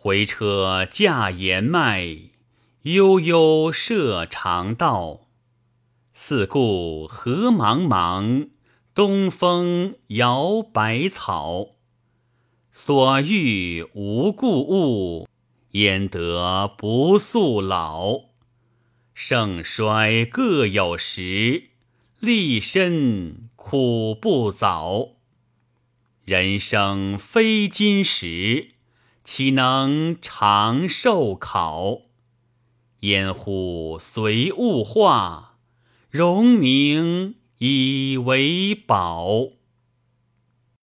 回车驾言迈，悠悠涉长道。四顾何茫茫，东风摇百草。所遇无故物，焉得不速老？盛衰各有时，立身苦不早。人生非金石，岂能长寿考？焉乎随物化，荣名以为宝。